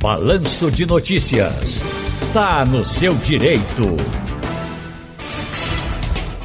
Balanço de Notícias. Tá no seu direito.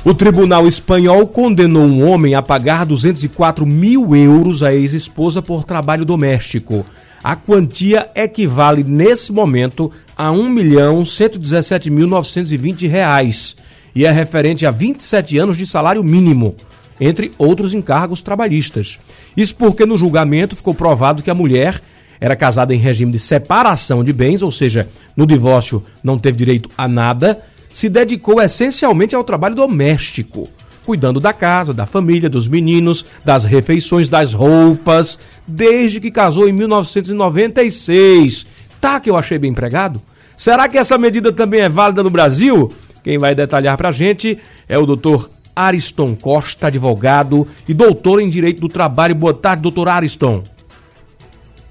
O Tribunal Espanhol condenou um homem a pagar 204 mil euros à ex-esposa por trabalho doméstico. A quantia equivale, nesse momento, a 1.117.920 reais e é referente a 27 anos de salário mínimo, entre outros encargos trabalhistas. Isso porque no julgamento ficou provado que a mulher era casada em regime de separação de bens, ou seja, no divórcio não teve direito a nada se dedicou essencialmente ao trabalho doméstico, cuidando da casa, da família, dos meninos, das refeições, das roupas, desde que casou em 1996. Tá que eu achei bem empregado? Será que essa medida também é válida no Brasil? Quem vai detalhar pra gente é o doutor Ariston Costa, advogado e doutor em Direito do Trabalho. Boa tarde, doutor Ariston.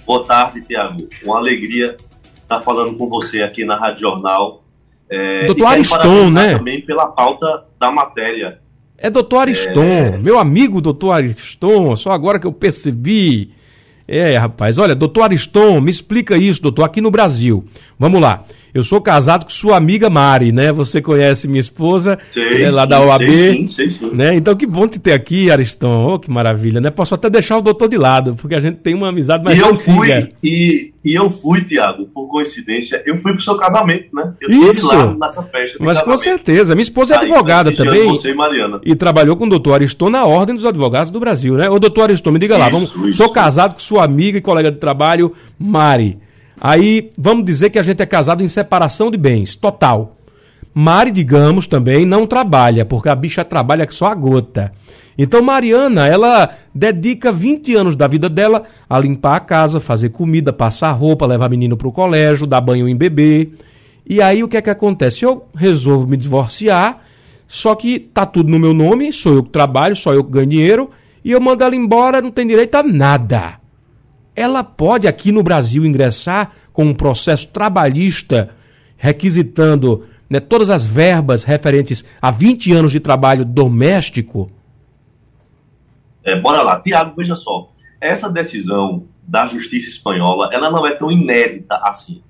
Boa tarde, Tiago. Uma alegria estar falando com você aqui na Rádio Jornal é, doutor Ariston, né? Também pela pauta da matéria. É doutor Ariston, é... meu amigo doutor Ariston, só agora que eu percebi. É, rapaz, olha, doutor Ariston, me explica isso, doutor, aqui no Brasil. Vamos lá. Eu sou casado com sua amiga Mari, né? Você conhece minha esposa, sei, é, lá sim, da OAB. Sei, sim, sei, sim. Né? Então que bom te ter aqui, Ariston. Oh, que maravilha, né? Posso até deixar o doutor de lado, porque a gente tem uma amizade mais e eu fui e, e eu fui, Tiago, por coincidência, eu fui pro seu casamento, né? Eu Isso. lá nessa festa. Mas casamento. com certeza. Minha esposa é Aí, advogada também. Você e Mariana. E trabalhou com o doutor Ariston na Ordem dos Advogados do Brasil, né? Ô, doutor Ariston, me diga lá. Isso, vamos, isso. Sou casado com sua amiga e colega de trabalho, Mari. Aí vamos dizer que a gente é casado em separação de bens, total. Mari, digamos, também não trabalha, porque a bicha trabalha só a gota. Então, Mariana, ela dedica 20 anos da vida dela a limpar a casa, fazer comida, passar roupa, levar menino para o colégio, dar banho em bebê. E aí o que é que acontece? Eu resolvo me divorciar, só que tá tudo no meu nome, sou eu que trabalho, só eu que ganho dinheiro, e eu mando ela embora, não tem direito a nada ela pode aqui no Brasil ingressar com um processo trabalhista requisitando né, todas as verbas referentes a 20 anos de trabalho doméstico? É, bora lá. Tiago, veja só. Essa decisão da justiça espanhola, ela não é tão inédita assim.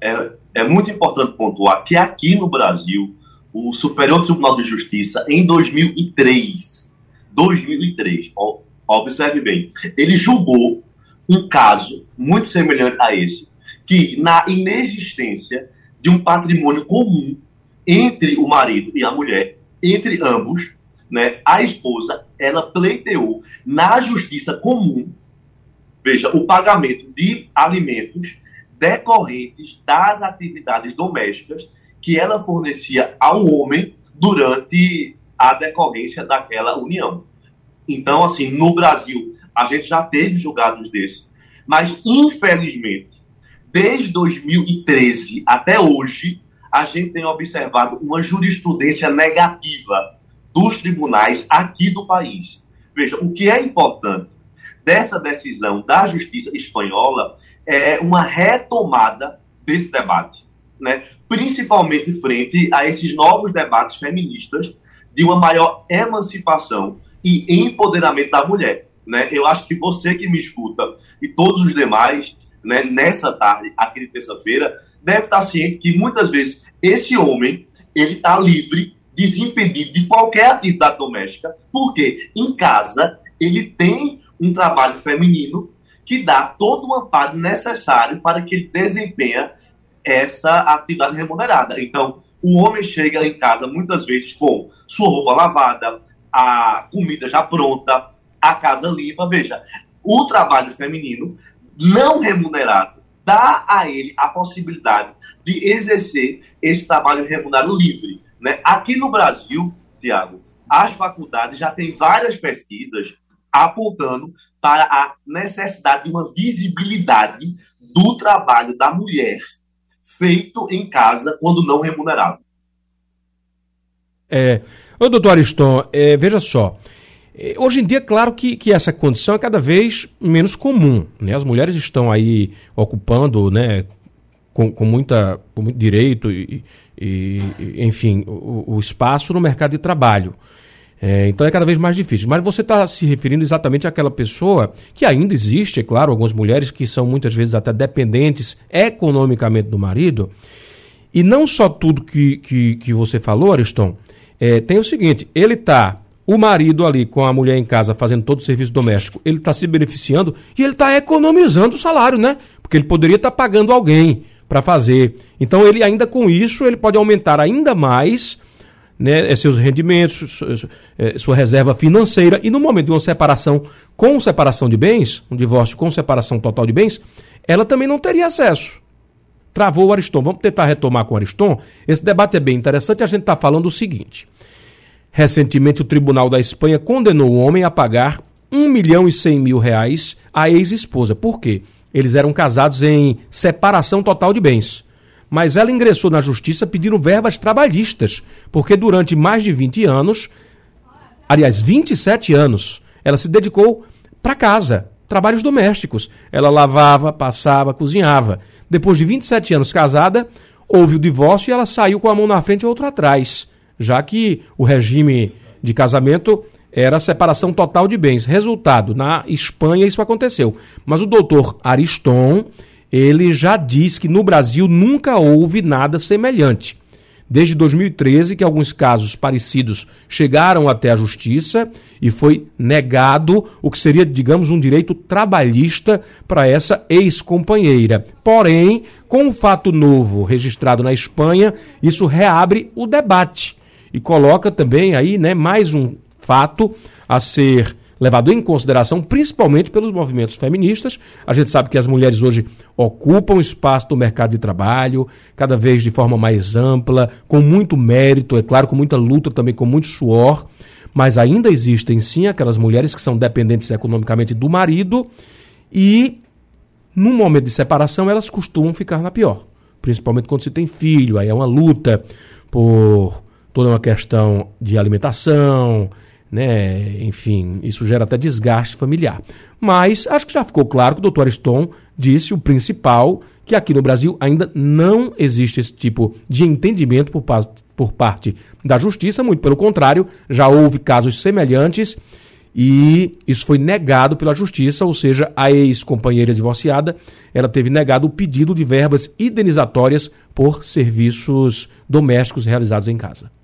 É, é muito importante pontuar que aqui no Brasil, o Superior Tribunal de Justiça, em 2003, 2003, ó, observe bem, ele julgou um caso muito semelhante a esse, que na inexistência de um patrimônio comum entre o marido e a mulher, entre ambos, né, a esposa, ela pleiteou na justiça comum, veja, o pagamento de alimentos decorrentes das atividades domésticas que ela fornecia ao homem durante a decorrência daquela união. Então, assim, no Brasil, a gente já teve julgados desses. Mas, infelizmente, desde 2013 até hoje, a gente tem observado uma jurisprudência negativa dos tribunais aqui do país. Veja, o que é importante dessa decisão da justiça espanhola é uma retomada desse debate, né? principalmente frente a esses novos debates feministas de uma maior emancipação e empoderamento da mulher né? Eu acho que você que me escuta e todos os demais, né, nessa tarde, aqui de terça-feira, deve estar ciente que muitas vezes esse homem ele está livre, desimpedido de qualquer atividade doméstica, porque em casa ele tem um trabalho feminino que dá todo o amparo necessário para que ele desempenhe essa atividade remunerada. Então, o homem chega em casa muitas vezes com sua roupa lavada, a comida já pronta, a casa limpa. Veja, o trabalho feminino não remunerado dá a ele a possibilidade de exercer esse trabalho remunerado livre. Né? Aqui no Brasil, Tiago, as faculdades já têm várias pesquisas apontando para a necessidade de uma visibilidade do trabalho da mulher feito em casa quando não remunerado. É, ô doutor Ariston, é, veja só, hoje em dia, claro que, que essa condição é cada vez menos comum. Né? As mulheres estão aí ocupando né, com, com, muita, com muito direito e, e enfim, o, o, espaço no mercado de trabalho. É, então é cada vez mais difícil. Mas você está se referindo exatamente àquela pessoa que ainda existe, é claro, algumas mulheres que são muitas vezes até dependentes economicamente do marido. E não só tudo que, que, que você falou, Ariston, é, tem o seguinte: ele está, o marido ali com a mulher em casa fazendo todo o serviço doméstico, ele está se beneficiando e ele está economizando o salário, né? Porque ele poderia estar tá pagando alguém para fazer. Então ele ainda com isso, ele pode aumentar ainda mais né, seus rendimentos, é, sua reserva financeira, e no momento de uma separação com separação de bens, um divórcio com separação total de bens, ela também não teria acesso. Travou o Ariston. Vamos tentar retomar com o Ariston. Esse debate é bem interessante. A gente está falando o seguinte. Recentemente, o Tribunal da Espanha condenou o homem a pagar 1 milhão e 100 mil reais à ex-esposa. Por quê? Eles eram casados em separação total de bens mas ela ingressou na justiça pedindo verbas trabalhistas, porque durante mais de 20 anos, aliás, 27 anos, ela se dedicou para casa, trabalhos domésticos. Ela lavava, passava, cozinhava. Depois de 27 anos casada, houve o divórcio e ela saiu com a mão na frente e a outra atrás, já que o regime de casamento era separação total de bens. Resultado, na Espanha isso aconteceu. Mas o doutor Ariston, ele já diz que no Brasil nunca houve nada semelhante. Desde 2013, que alguns casos parecidos chegaram até a justiça e foi negado o que seria, digamos, um direito trabalhista para essa ex-companheira. Porém, com um fato novo registrado na Espanha, isso reabre o debate e coloca também aí, né, mais um fato a ser levado em consideração principalmente pelos movimentos feministas. A gente sabe que as mulheres hoje ocupam espaço no mercado de trabalho, cada vez de forma mais ampla, com muito mérito, é claro, com muita luta também, com muito suor, mas ainda existem sim aquelas mulheres que são dependentes economicamente do marido e no momento de separação elas costumam ficar na pior, principalmente quando se tem filho, aí é uma luta por toda uma questão de alimentação, né? Enfim, isso gera até desgaste familiar. Mas acho que já ficou claro que o doutor Ariston disse o principal, que aqui no Brasil ainda não existe esse tipo de entendimento por, por parte da justiça, muito pelo contrário, já houve casos semelhantes e isso foi negado pela justiça, ou seja, a ex-companheira divorciada, ela teve negado o pedido de verbas indenizatórias por serviços domésticos realizados em casa.